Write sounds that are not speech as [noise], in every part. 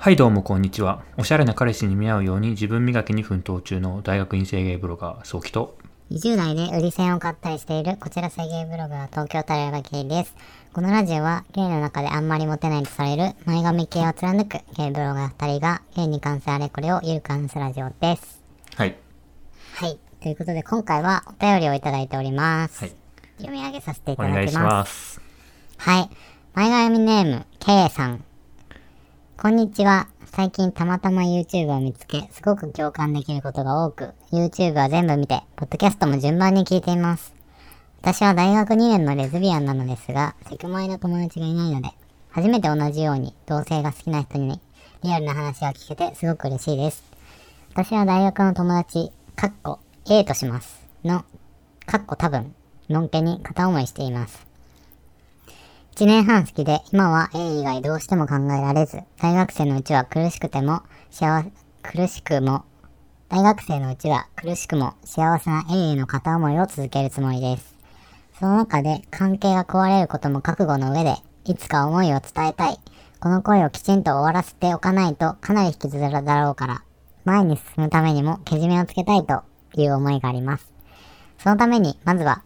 はいどうもこんにちは。おしゃれな彼氏に見合うように自分磨きに奮闘中の大学院生ゲイブロガー、早期と。20代で売り線を買ったりしているこちら制芸ブロガー東京タラヤバゲイです。このラジオはゲイの中であんまりモテないとされる前髪系を貫くゲイブロガー2人がゲイに関するあれこれをゆるく話すラジオです。はい。はい。ということで今回はお便りをいただいております。はい。読み上げさせていお願いしただきます。ます。はい。前髪ネーム、K さん。こんにちは。最近たまたま YouTube を見つけ、すごく共感できることが多く、YouTube は全部見て、ポッドキャストも順番に聞いています。私は大学2年のレズビアンなのですが、セクマイの友達がいないので、初めて同じように同性が好きな人にリアルな話が聞けてすごく嬉しいです。私は大学の友達、かっこ A とします。の、かっこ多分、のんけに片思いしています。1年半好きで、今は A 以外どうしても考えられず、大学生のうちは苦しくても、幸せ、苦しくも、大学生のうちは苦しくも幸せな A への片思いを続けるつもりです。その中で関係が壊れることも覚悟の上で、いつか思いを伝えたい。この声をきちんと終わらせておかないとかなり引きずるだろうから、前に進むためにもけじめをつけたいという思いがあります。そのために、まずは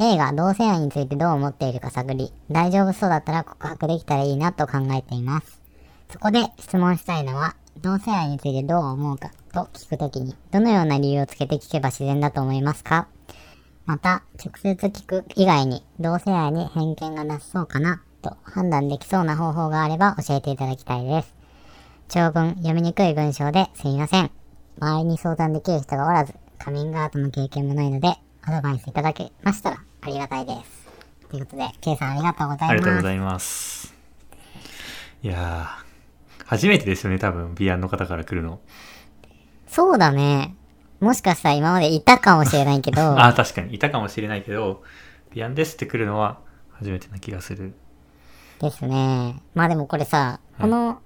A が同性愛についてどう思っているか探り、大丈夫そうだったら告白できたらいいなと考えています。そこで質問したいのは、同性愛についてどう思うかと聞くときに、どのような理由をつけて聞けば自然だと思いますか？また、直接聞く以外に、同性愛に偏見がなさそうかなと判断できそうな方法があれば教えていただきたいです。長文、読みにくい文章ですみません。周りに相談できる人がおらず、カミングアウトの経験もないので、アドバイスいただけましたらありがたいです。ということで、K さんありがとうございます。ありがとうございます。いやー、初めてですよね、多分、ビアンの方から来るの。そうだね。もしかしたら今までいたかもしれないけど、[laughs] あー、確かに、いたかもしれないけど、ビアンですって来るのは初めてな気がする。ですね。まあでもこれさ、この、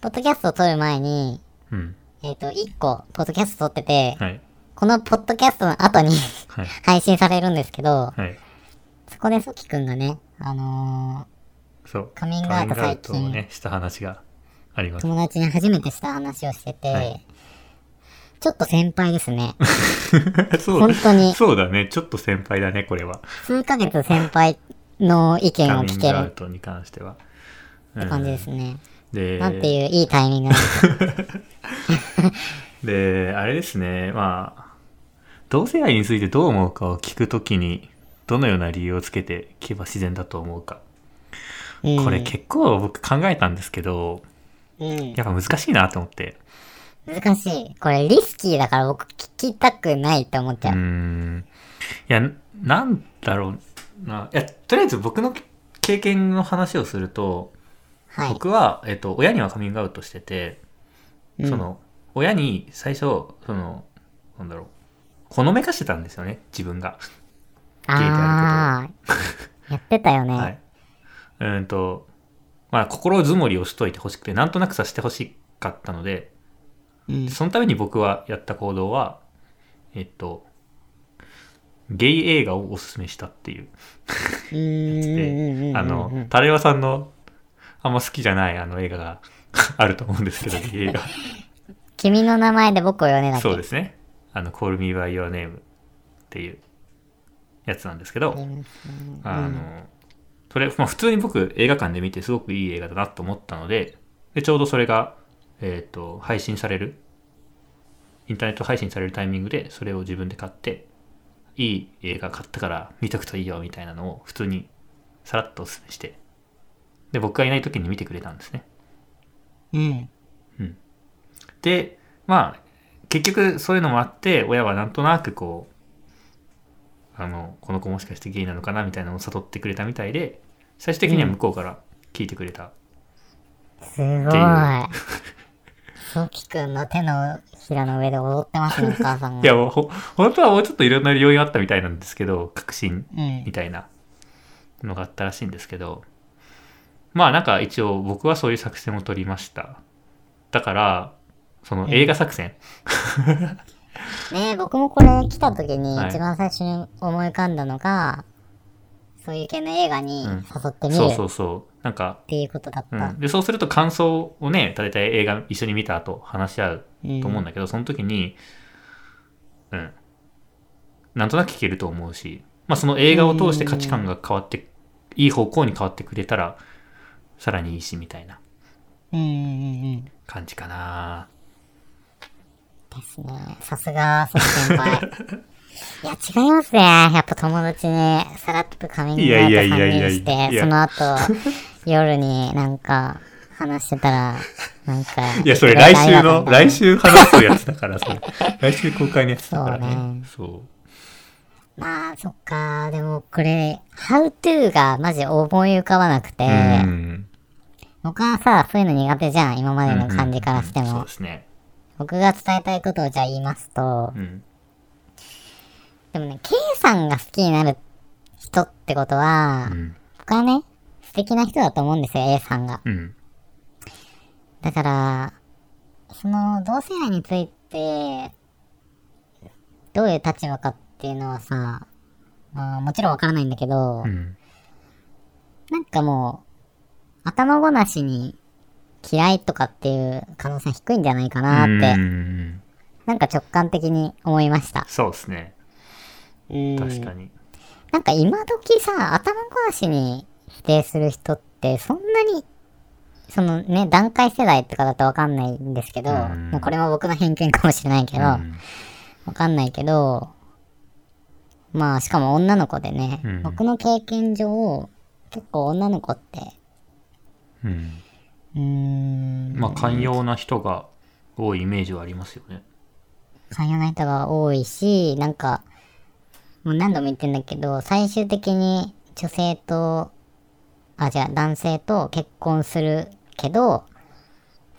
ポッドキャストを撮る前に、うん。えっ、と、1個、ポッドキャスト撮ってて、はい。このポッドキャストの後にはい。配信されるんですけど、はい。そこでソキくんがね、あのそう。カミングアウト最近ね、した話がありまー、す。友達に初めてした話をしてて、はいちょっと先輩ですね。[laughs] そう本当にそうだね。ちょっと先輩だね、これは。数ヶ月先輩の意見カミンを聞けるっグアウトに関しては。て感じですね。で、なんていういいタイミングなんです [laughs] で、あれですね、まあ、同性愛についてどう思うかを聞くときに、どのような理由をつけて聞けば自然だと思うか。うんこれ結構僕考えたんですけど、うん。やっぱ難しいなと思って。難しい。これリスキーだから僕聞きたくないって思っちゃう。ん。いや、なんだろうな。いや、とりあえず僕の経験の話をすると、はい。僕は、えっと、親にはカミングアウトしてて、うんその、親に最初、その、なんだろう、ほのめかしてたんですよね、自分が。ゲイであああ、やってたよね。はい。うーんと、まあ、心づもりをしといてほしくて、なんとなくさせてほしかったので、うん。そのために僕はやった行動は、えっと、ゲイ映画をおすすめしたっていう。あの、タレワさんのあんま好きじゃないあの映画があると思うんですけど、[laughs] ゲイ映画。君の名前で僕を呼んでだっけ？そうですね。あの、Call Me By Your Name っていうやつなんですけど、あの、それ、まあ普通に僕映画館で見てすごくいい映画だなと思ったので、で、ちょうどそれが、えっ、と、配信される、インターネット配信されるタイミングでそれを自分で買って、いい映画買ったから見とくといいよみたいなのを普通にさらっとお勧めして、で、僕がいない時に見てくれたんですね。うん。で、まあ、結局そういうのもあって、親はなんとなくこう、あの、この子もしかしてゲイなのかなみたいなのを悟ってくれたみたいで、最終的には向こうから聞いてくれた。すごいっていう。ソキくんの手のひらの上で踊ってますね、お母さんが。[laughs] いや、もうほ、本当はもうちょっといろんな要因あったみたいなんですけど、確信うんみ。たいなのがあったらしいんですけど、まあなんか一応僕はそういう作戦を取りました。だから、その映画作戦、ね [laughs] 僕もこれ来た時にはい。一番最初に思い浮かんだのが、そういう系の映画にうん。誘ってみるそうっそうそう。なんか、ていうことだった。うん、でそうすると感想をね大体映画一緒に見た後話し合ううん。と思うんだけど、その時にうん。なんとなく聞けると思うし、まあ、その映画を通して価値観が変わって、いい方向に変わってくれたらさらにいいしみたいなうん。うんうんうん。感じかなですね。さすが、ソツ先輩。[laughs] いや、違いますね。やっぱ友達にさらっとカミングアウトいやいやいやいや3人して、その後、夜になんか話してたら、なんか。[laughs] いやそれ来週の来来週話すやつだからそれ [laughs] 来週公開のやつだからねそうまあ、そっか。でもこれ、How to がマジ思い浮かばなくて、うん僕はさ、そういうの苦手じゃん。今までの感じからしてもうんそうで。すね僕が伝えたいことをじゃあ言いますと、うん。でもね、K さんが好きになる人ってことは、うん。僕はね、素敵な人だと思うんですよ、A さんが。うん。だから、その、同性愛について、どういう立場かっていうのはさ、まあ、もちろんわからないんだけど、うん。なんかもう、頭ごなしに嫌いとかっていう可能性低いんじゃないかなって、うん。なんか直感的に思いました。そうですね。うん。確かに。なんか今時さ、頭ごなしに否定する人ってそんなに、そのね、段階世代とかだとわかんないんですけど、うん。もうこれも僕の偏見かもしれないけど、わうん。かんないけど、まあしかも女の子でね、うん。僕の経験上、結構女の子って、うんうーん、まあ寛容な人が多いイメージはありますよね。寛容な人が多いし、なんか、もう何度も言ってんだけど、最終的に女性と、あ、じゃあ男性と結婚するけど、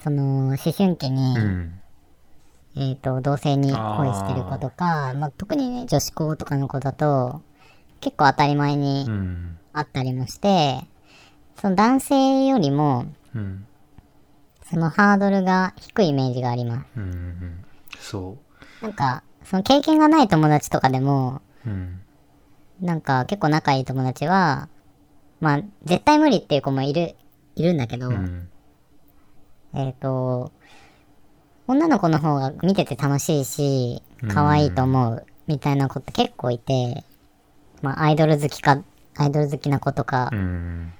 その、思春期に、うん。えっ、と、同性に恋してる子とか、まあ、特にね、女子校とかの子だと、結構当たり前にうん。あったりもして、その男性よりも、うん。そのハードルが低いイメージがあります。うん。うん。そなんか、その経験がない友達とかでも、う。うん。なんか結構仲いい友達は、まあ、絶対無理っていう子もいる、いるんだけど、うん。えっ、と、女の子の方が見てて楽しいし、可愛いと思う、みたいな子って結構いて、まあ、アイドル好きか、アイドル好きな子とかう、ん。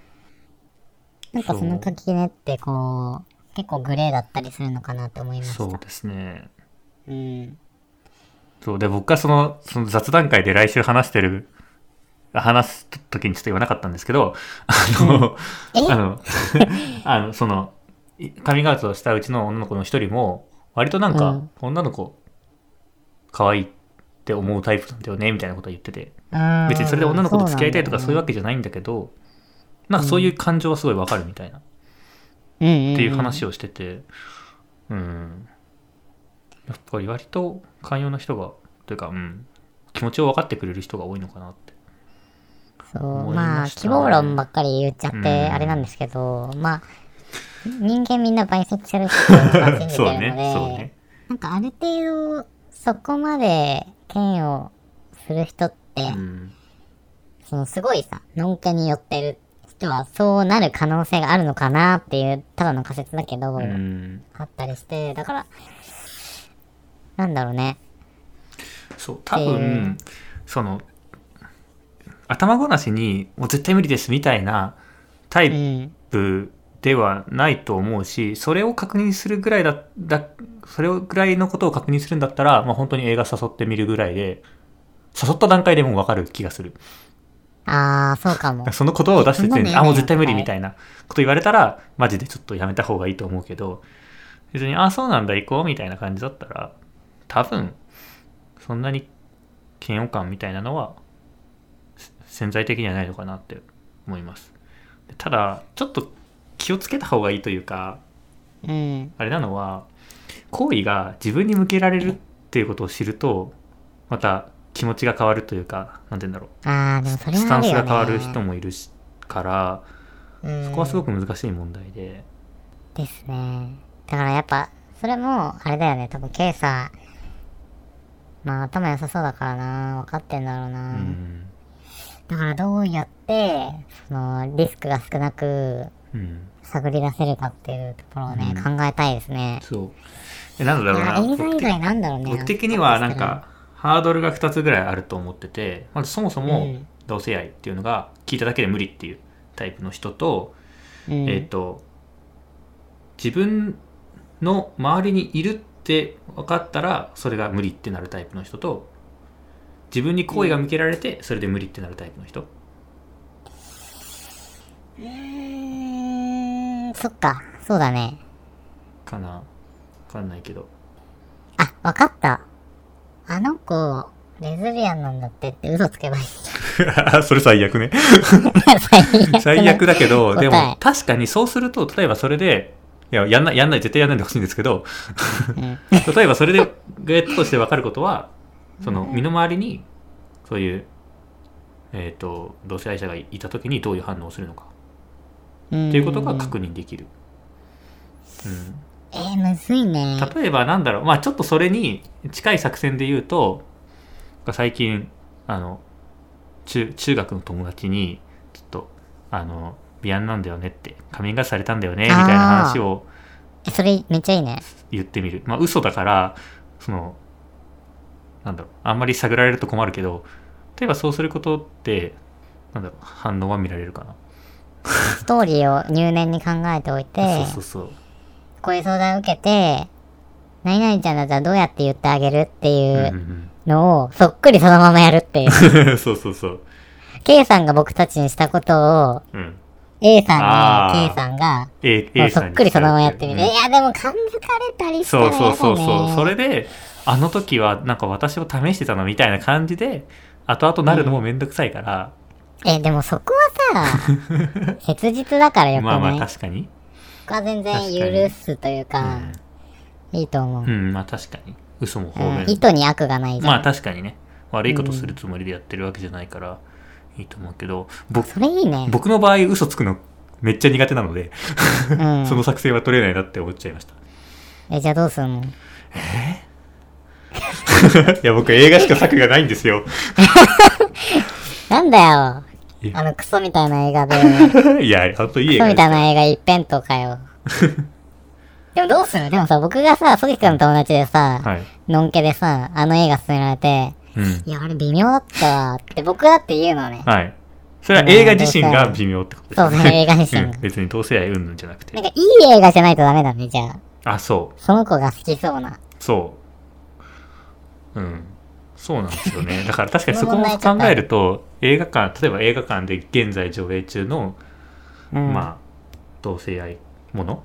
なんかその垣根ってこう、結構グレーだったりするのかなって思いました。そうですね。うん。そう。で、僕がその、その雑談会で来週話してる、話す時にちょっと言わなかったんですけど、あの、え？あの、あの、その、いカミングアウトしたうちの女の子の一人も、割となんかうん、女の子、可愛いって思うタイプなんだよね、みたいなことを言ってて。うん別にそれで女の子と付き合いたいとかそういうわけけじゃないんだけど、なんかそういう感情はすごいわかるみたいな、っうんうんうんていう話をしてて、うん。やっぱり割と寛容な人が、というか、うん、気持ちを分かってくれる人が多いのかなって。そう、まあ、希望論ばっかり言っちゃっうんて、あれなんですけど、まあ、人間みんなバイセクシャルって信じてるので、[laughs] ね、ね。なんかある程度、そこまで嫌悪する人って、うん。そのすごいさ、のんけに寄ってる人はそうなる可能性があるのかなっていう、ただの仮説だけど、うん。あったりして、だから、なんだろうね。そう、多え分、その、頭ごなしに、もう絶対無理ですみたいなタうイん。プではないと思うし、それを確認するぐらいだ、だ、それぐらいのことを確認するんだったら、まあ本当に映画誘ってみるぐらいで、誘った段階でもうわかる気がする。あー、そうかも。[laughs] その言葉を出してて、あ、もう絶対無理みたいなこと言われたら、マジでちょっとやめた方がいいと思うけど、別に、あ、そうなんだ、行こうみたいな感じだったら、多分、そんなに嫌悪感みたいなのは、せ潜在的にはないのかなって思います。でただ、ちょっと気をつけた方がいいというか、うん。あれなのは、行為が自分に向けられるっていうことを知ると、また気持ちが変わるというか、なんて言うんだろう。あー、でもそれスタンス。が変わる人もいるしから、うんそこはすごく難しい問題で。ですね。だからやっぱ、それも、あれだよね、多分、ケイさ、まあ頭良さそうだからな、分かってんだろううな。ん。だからどうやって、その、リスクが少なくうん探り出せるかっていうところをね、うん考えたいですね。そうえなんだろうな映画以外なんだろうね。僕的にはなんかハードルが2つぐらいあると思っててまずそもそもうん。同性愛っていうのが聞いただけで無理っていうタイプの人と、うん、えっ、と自分の周りにいるって分かったらそれが無理ってなるタイプの人と自分に好意が向けられてそれで無理ってなるタイプの人、うーん、そっか、そうだね。かな。分かんないけど。あ、わかった。あの子、レズビアンなんだってって嘘つけばいい。[laughs] それ最悪ね。[laughs] 最悪。最悪だけどでも確かにそうすると例えばそれでいややんないやんない絶対やんないでほしいんですけどうん。例えばそれでゲットとして分かることはその身の回りにそういうえっ、と同性愛者がいた時にどういう反応をするのか。うん。っていうことが確認できる、うん、えー、むずいね。例えばなんだろう。まあちょっとそれに近い作戦で言うと最近あの中中学の友達にちょっとあのビアンなんだよねってカミングアウトされたんだよねみたいな話をえそれめっちゃいいね。言ってみる。まあ嘘だからそのなんだろうあんまり探られると困るけど例えばそうすることってなんだろう反応は見られるかな。ストーリーを入念に考えておいて、[laughs] そうそうそうこういう相談を受けて、何々ちゃんだったらどうやって言ってあげる？っていうんううんのをそっくりそのままやるっていう。う [laughs] んそうそうそう。K さんが僕たちにしたことをうん。A さんに K さんが A, そっくりそのままやってみる。うんいやでも感づかれたりしたそうらやだねそうそうそう。それで、あの時はなんか私を試してたのみたいな感じで、後々なるのもめんどくさいから、え、でもそこはさ、[laughs] 切実だからよくまあまあない確かに。そこは全然許すというか、いいと思う。うん、うん、まあ確かに。嘘も方うん便。意図に悪がないじゃん。まあ確かにね。悪いことするつもりでやってるわけじゃないから、いいと思うけど、僕、それいいね。僕の場合嘘つくのめっちゃ苦手なので、うん [laughs] その作戦は取れないなって思っちゃいました。え、じゃあどうするの？[laughs] いや、僕映画しか作がないんですよ。[laughs] なんだよえ。あのクソみたいな映画で、[laughs] いや、ほんといいクソみ映画ですたいな映画一辺倒かよ。[laughs] でもどうする？でもさ、僕がさ、ソギ君の友達でさ、はい。のんけでさ、あの映画勧められて、うん。いや、あれ微妙だったわって僕だって言うのね。はい。それは映画自身が微妙ってことですそうそう映画自身が [laughs] うん別に同性愛うんぬんじゃなくてなん。かいい映画じゃないとダメだね、じゃあ。あ、そう。その子が好きそうな。そう。うん。そうなんですよね。だから確かにそこも考えると、映画館、例えば映画館で現在上映中の、うん。まあ、同性愛もの？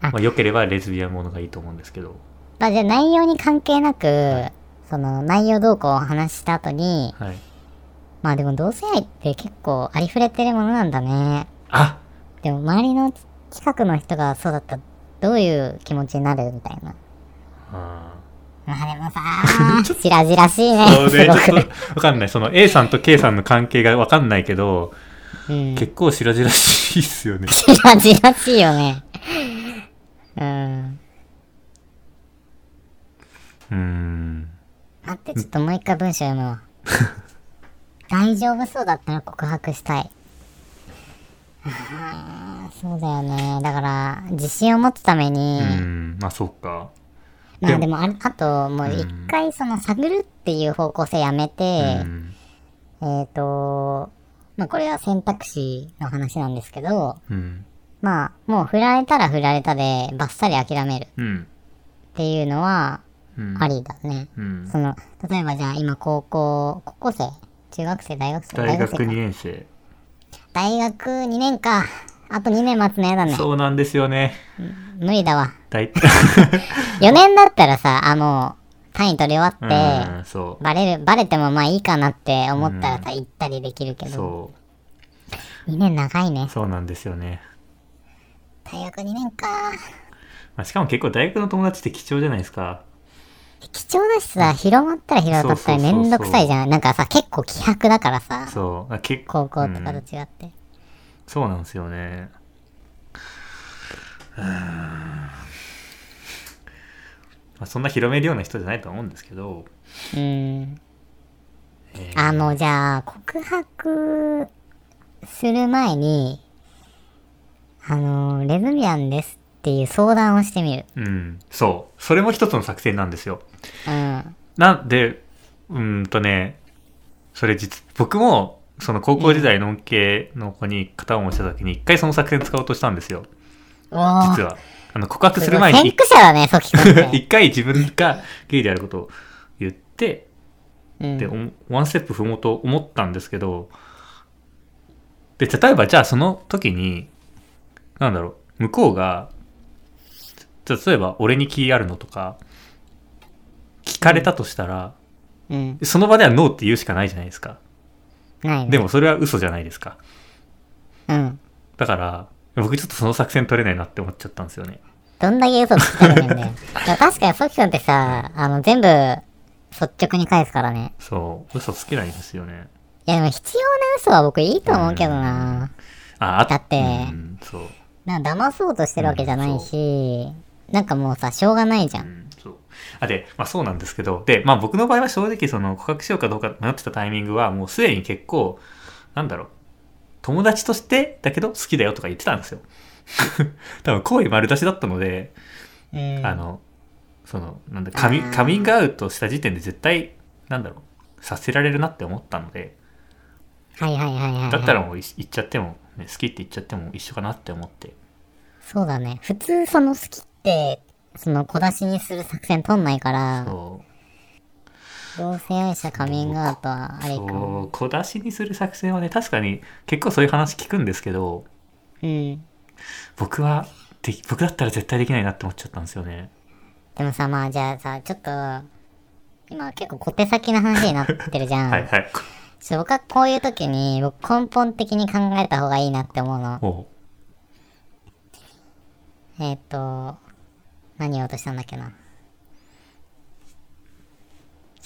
あ [laughs] まあ、良ければレズビアンものがいいと思うんですけど。まあ、じゃあ内容に関係なく、その内容動向を話した後に、はい。まあでも同性愛って結構ありふれてるものなんだね。あでも周りの近くの人がそうだったらどういう気持ちになるみたいな。あまあでもさ、[laughs] しらじらしいね。ーそうね。ちょっとわかんない。その A さんと K さんの関係がわかんないけど、うん。結構白々しいっすよね。[laughs] しらじらしいよね。うん。うーん。待って、ちょっともう一回文章読むわ。[laughs] 大丈夫そうだったら告白したい。そうだよね。だから、自信を持つために、うん。まあ、そっか。まあでもあ、あと、もう一回その探るっていう方向性やめてう、ん。えっ、と、まあこれは選択肢の話なんですけど、うん。まあもう振られたら振られたでバッサリ諦めるうん。っていうのはうん。ありだね。うん。その、例えばじゃあ今高校、高校生中学生大学生大学生か2年生。大学2年か。あと2年待つのやだね。そうなんですよね。無理だわ。大 [laughs] 4年だったらさ、あ、もう単位取り終わって、うん、そバレる、バレてもまあいいかなって思ったらさ、行ったりできるけう。ど、そ2年長いねう。。そうなんですよね。大学2年か。まあ、しかも結構大学の友達って貴重じゃないですか。貴重だしさ、広まったら広まったらめんどくさいじゃん。なんかさ、結構希薄だからさ、そう。あ結構高校とかとうん違って。そうなんですよね。まあ、そんな広めるような人じゃないと思うんですけど、うん。えーあの、じゃあ、告白する前に、あの、レズビアンですっていう相談をしてみる。うん、そう。それも一つの作戦なんですよ。うん。なんで、うーんとね、それ実、僕も、その高校時代の恩恵の子に片思いした時に一回その作戦使おうとしたんですよ。おー実は。あの、告白する前に先駆者だね、ソキ君。[laughs] 一回自分がゲイであることを言って、うんで、おワンステップ踏もうと思ったんですけど、で、例えばじゃあその時に、なんだろう、向こうが、じゃ例えば俺に気あるのとか、聞かれたとしたら、うん。その場ではノーって言うしかないじゃないですか。ないね。でもそれは嘘じゃないですか。うん。だから、僕ちょっとその作戦取れないなって思っちゃったんですよね。どんだけ嘘つきたるんだよ。[laughs] いや確かにソキ君ってさ、あの、全部、率直に返すからね。そう、嘘つけないんですよね。いやでも必要な嘘は僕いいと思うけどな。あ、あだってうん、そう。なんか騙そうとしてるわけじゃないし、なんかもうさ、しょうがないじゃ。うんん、そう。あ、で、まあそうなんですけど、で、まあ僕の場合は正直その告白しようかどうか迷ってたタイミングはもうすでに結構、なんだろう、友達としてだけど好きだよとか言ってたんですよ。[laughs] 多分好意丸出しだったので、うん。あの、その、なんだ、カミカミングアウトした時点で絶対、なんだろう、させられるなって思ったので、はいはいはいはい、はい。だったらもうい言っちゃっても、ね、好きって言っちゃっても一緒かなって思って。そうだね。普通その好きって、その小出しにする作戦取んないから、そう。同性愛者カミングアウトはあれか。う小出しにする作戦はね確かに結構そういう話聞くんですけどうん。僕はでき僕だったら絶対できないなって思っちゃったんですよねでもさ、まあじゃあさ、ちょっと、今結構小手先の話になってるじゃん。[laughs] はいはいちょ僕はこういう時に、僕根本的に考えた方がいいなって思うの。おうえっ、と、何言おうとしたんだっけな。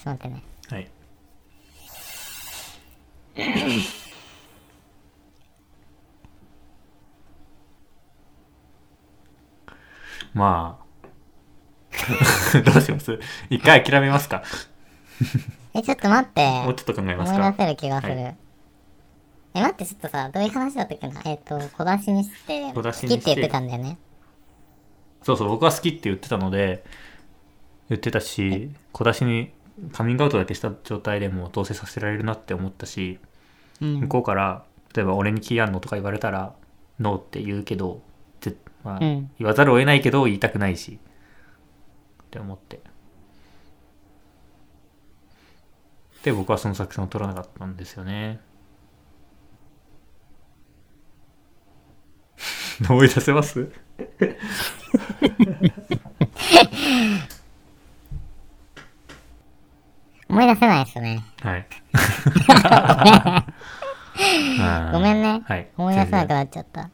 ちょっと待ってね。はい。[coughs] まあ。[laughs] どうします？一回諦めますか？え、ちょっと待って。もうちょっと考えます思いか出せる気がする。はえ、待って、ちょっとさ、どういう話だったっけな？えっ、と、小出しにして、小出しにして。好きって言ってたんだよね。そうそう僕は好きって言ってたので言ってたし小出しにカミングアウトだけした状態でもう同棲させられるなって思ったしうん。向こうから例えば俺に気あんのとか言われたらノーって言うけどぜまあうん。言わざるを得ないけど言いたくないしって思って。で僕はその作戦を取らなかったんですよね。[laughs] 思い出せます？[laughs] 思い出せないですね。はい [laughs] ごめんね。はい思い出せなくなっちゃった。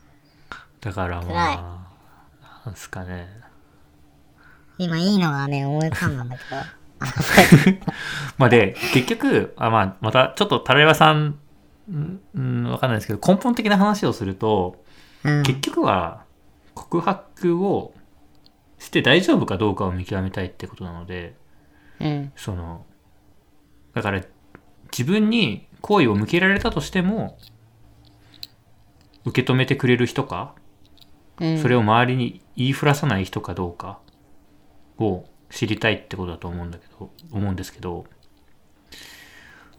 だから辛いまあなんすかね今いいのがね、思い浮かんだんだけど。[laughs] まあで、結局、あまあ、またちょっとタラヤさん、んうん、わかんないですけど、根本的な話をすると、うん。結局は告白をして大丈夫かどうかを見極めたいってことなので、うん。その、だから自分に好意を向けられたとしても、受け止めてくれる人か、うん。それを周りに言いふらさない人かどうかを知りたいってことだと思うんだけど、思うんですけど、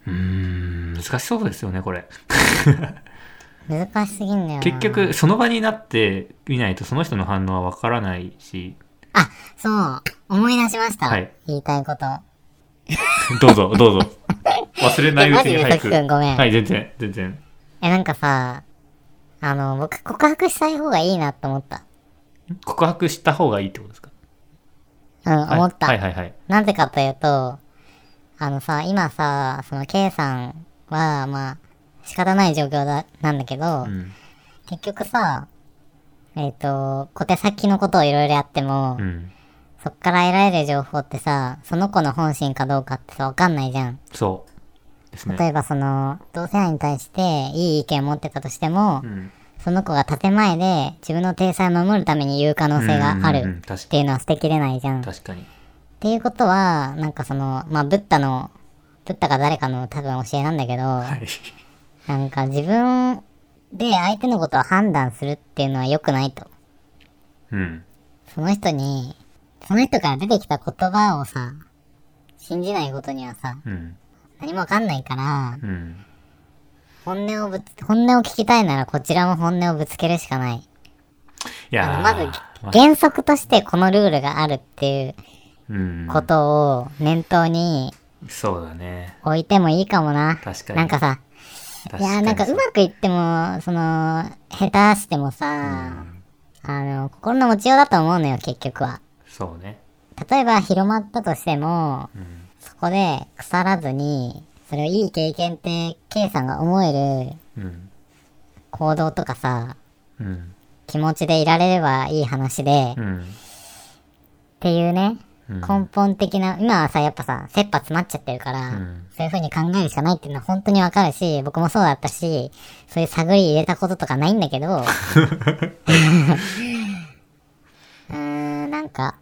うーん、難しそうですよね、これ。[laughs] 難しすぎんだよな。結局、その場になってみないとその人の反応はわからないし、あ、そう。思い出しました。はい言いたいこと。[laughs] どうぞ、どうぞ。忘れないうちにえマジで早く。ごめんはい、全然、全然。え、なんかさ、あの、僕告白したい方がいいなと思った。告白した方がいいってことですか？うん、はい思った。はいはいはい。なぜかというと、あのさ、今さ、その K さんは、まあ、仕方ない状況だ、なんだけど、うん。結局さ、えっ、と、小手先のことをいろいろやっても、うん。そっから得られる情報ってさ、その子の本心かどうかってさ、わかんないじゃん。そう。ですね。例えばその、同性愛に対していい意見を持ってたとしてもう、ん。その子が建前で自分の体裁を守るために言う可能性がある確っていうのは捨てきれないじゃん。っ確かに。ていうことは、なんかその、まあ、ブッダのブッダか誰かの多分教えなんだけど、はい。なんか自分で相手のことを判断するっていうのは良くないと。うん。その人に、その人から出てきた言葉をさ、信じないことにはさ、うん。何もわかんないから、うん。本音をぶつ、本音を聞きたいならこちらも本音をぶつけるしかない。いやまずま原則としてこのルールがあるっていううん。ことを念頭にそうだね。置いてもいいかもな。確かに。なんかさ、いやーなんかうまくいっても、その、下手してもさ、あの、心の持ちようだと思うのよ、結局は。そうね。例えば広まったとしても、うん。そこで腐らずに、それをいい経験って K さんが思えるうん。行動とかさ、うん。気持ちでいられればいい話で、っうん。ていうね、うん根本的な、今はさ、やっぱさ、切羽詰まっちゃってるから、うんそういう風に考えるしかないっていうのは本当にわかるし、僕もそうだったし、そういう探り入れたこととかないんだけど、[laughs] [laughs] うーん、なんか、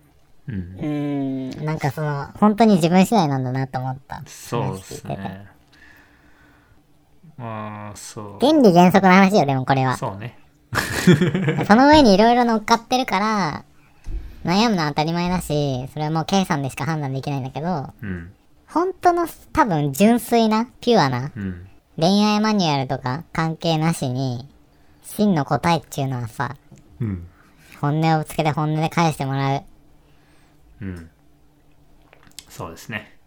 うん。うーん、なんかその、本当に自分次第なんだなと思った。そうですね。まあ、そう。原理原則の話よ、でもこれは。そうね。[laughs] その上にいろいろ乗っかってるから、悩むのは当たり前だし、それはもう計算でしか判断できないんだけど、うん。本当の多分純粋な、ピュアなうん。恋愛マニュアルとか関係なしに、真の答えっていうのはさ、うん。本音をぶつけて本音で返してもらう。うん。そうですね。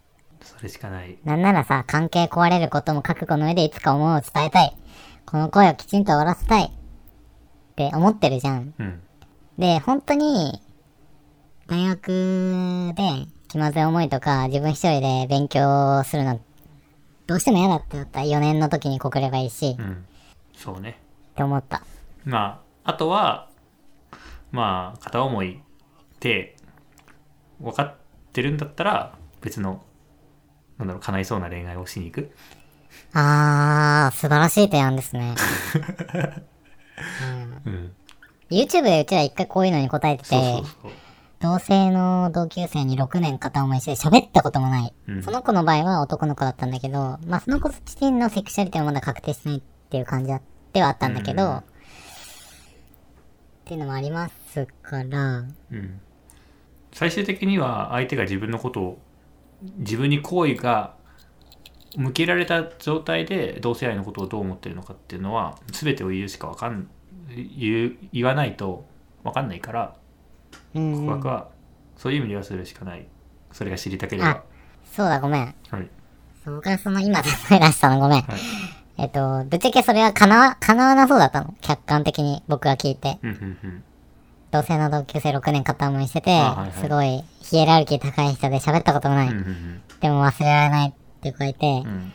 それしかない。なんならさ、関係壊れることも覚悟の上でいつか思いを伝えたい。この声をきちんと終わらせたい。って思ってるじゃん。うん。で、本当に、大学で気まずい思いとか、自分一人で勉強するの、どうしても嫌だってなったら4年の時に告ればいいし、っうん。そうね。て思った。まあ、あとは、まあ、片思いって、分かってるんだったら、別の、なんだろう、叶いそうな恋愛をしに行く。あー、素晴らしい提案ですね。[laughs] うん。YouTube でうちら一回こういうのに答えてて。同性の同級生に6年片思いして喋ったこともない。うんその子の場合は男の子だったんだけど、まあその子自身のセクシャリティはまだ確定してないっていう感じではあったんだけど、うんっていうのもありますから、うん。最終的には相手が自分のことを、自分に好意が向けられた状態で同性愛のことをどう思ってるのかっていうのは、全てを言うしかわかん、言う、言わないとわかんないから、うん告白はそういう意味ではするしかない。それが知りたければあ。そうだごめん。はい。そう僕がその今例え出したのごめん。はい。えっと、ぶっちゃけそれは叶わ、叶わなそうだったの。客観的に僕が聞いて。うんうんうん。同性の同級生6年片思いしてて、あはいはいすごいヒエラルキー高い人で喋ったこともない。うんうんでも忘れられないって子がいてう、ん。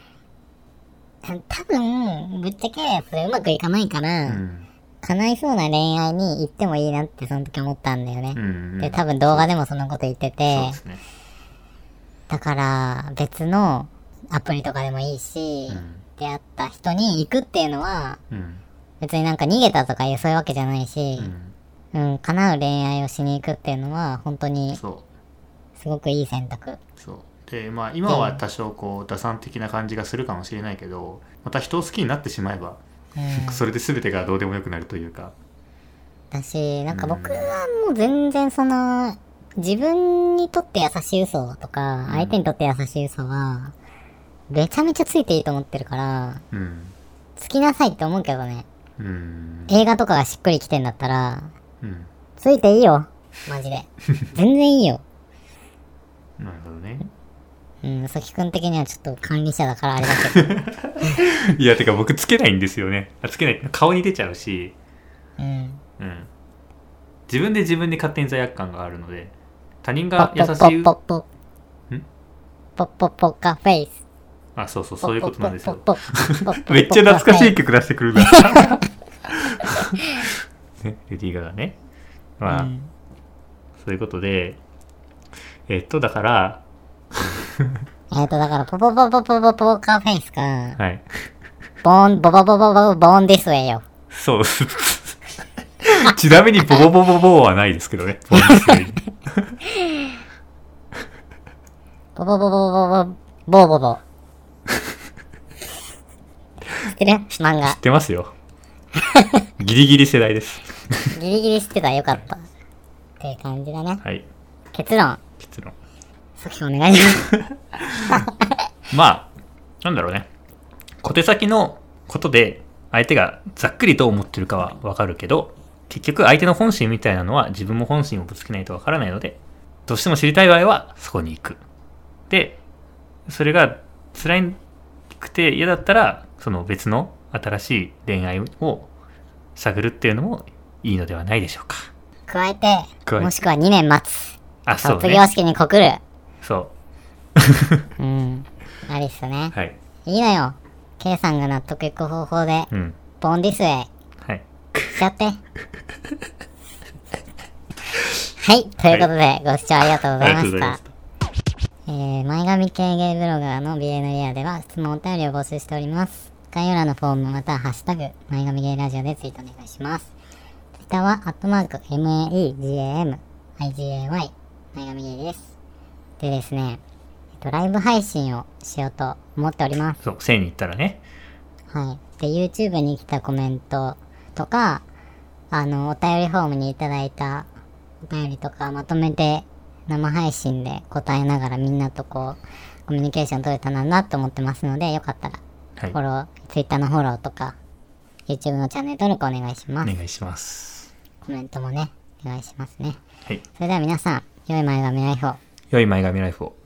多分、ぶっちゃけそれうまくいかないから、うん。叶いそうな恋愛に行ってもいいなってその時思ったんだよねうん。う。ん。で、多分動画でもそのこと言ってて。だから別のアプリとかでもいいし、うん。出会った人に行くっていうのは、うん。別になんか逃げたとかいうそういうわけじゃないしう、ん。うん、叶う恋愛をしに行くっていうのは、本当に。すごくいい選択。そう。で、まあ今は多少こう、打算的な感じがするかもしれないけど、また人を好きになってしまえば、うん。[laughs] それで全てがどうでもよくなるというか。だし、なんか僕はもう全然その、自分にとって優しい嘘とか、相手にとって優しい嘘は、めちゃめちゃついていいと思ってるから、うん。つきなさいって思うけどね。うん。映画とかがしっくりきてんだったら、うん。ついていいよ。マジで。[laughs] 全然いいよ。なるほどね。うん、さきくん的にはちょっと管理者だからあれだけど。[laughs] いや、てか僕つけないんですよね。あつけない。顔に出ちゃうし、うん。うん。自分で自分に勝手に罪悪感があるので、他人ポが優しいポッポッポ。ん？ポッポッポッカフェイス。あ、そうそう、そういうことなんですよ。めっちゃ懐かしい曲出してくるな。レディー・ガガね。まあ、うん、そういうことで、えっと、だからえっと、だから、ポポポポポポポーカーフェイスか。はい。ボーン、ボボボボボボーンですわよ。そう。[laughs] ちなみに、ボボボボボーはないですけどね。ボーンですウェボ。ボボボボボボ、ボボボボ。知ってる？漫画。知ってますよ。[laughs] ギリギリ世代です。ギリギリ知ってたらよかった。っていう感じだね。はい。結論。結論。さっきお願いします。[laughs] まあ、なんだろうね。小手先のことで相手がざっくりと思ってるかはわかるけど、結局相手の本心みたいなのは自分も本心をぶつけないとわからないので、どうしても知りたい場合はそこに行く。で、それが辛くて嫌だったら、その別の新しい恋愛を探るっていうのもいいのではないでしょうか。加えて、もしくは2年待つ。あ、そう卒業ね。式に告る。そ [laughs] うん。ありっすねう。。はい。いいのよ。K さんが納得いく方法で、うん。ボンディスウェイはい。しちゃって。はい。ということで、ご視聴ありがとうございました。えー、前髪系ゲイブロガーの BN リアでは質問お便りを募集しております。概要欄のフォームまたはハッシュタグ、前髪ゲイラジオでツイートお願いします。ツイッターは、アットマーク、MAEGAM、IGAY、前髪ゲイです。でですね、えっと、ライブ配信をしようと思っております。そう、1000に行ったらね。はい。で、YouTube に来たコメントとか、あの、お便りフォームにいただいたお便りとかまとめて生配信で答えながらみんなとこう、コミュニケーション取れたらなと思ってますので、よかったら、はいフォ。ロー、Twitter のフォローとか、YouTube のチャンネル登録お願いします。お願いします。コメントもね、お願いしますね。はい。それでは皆さん、良い前髪ライフを。良い前髪ライフを。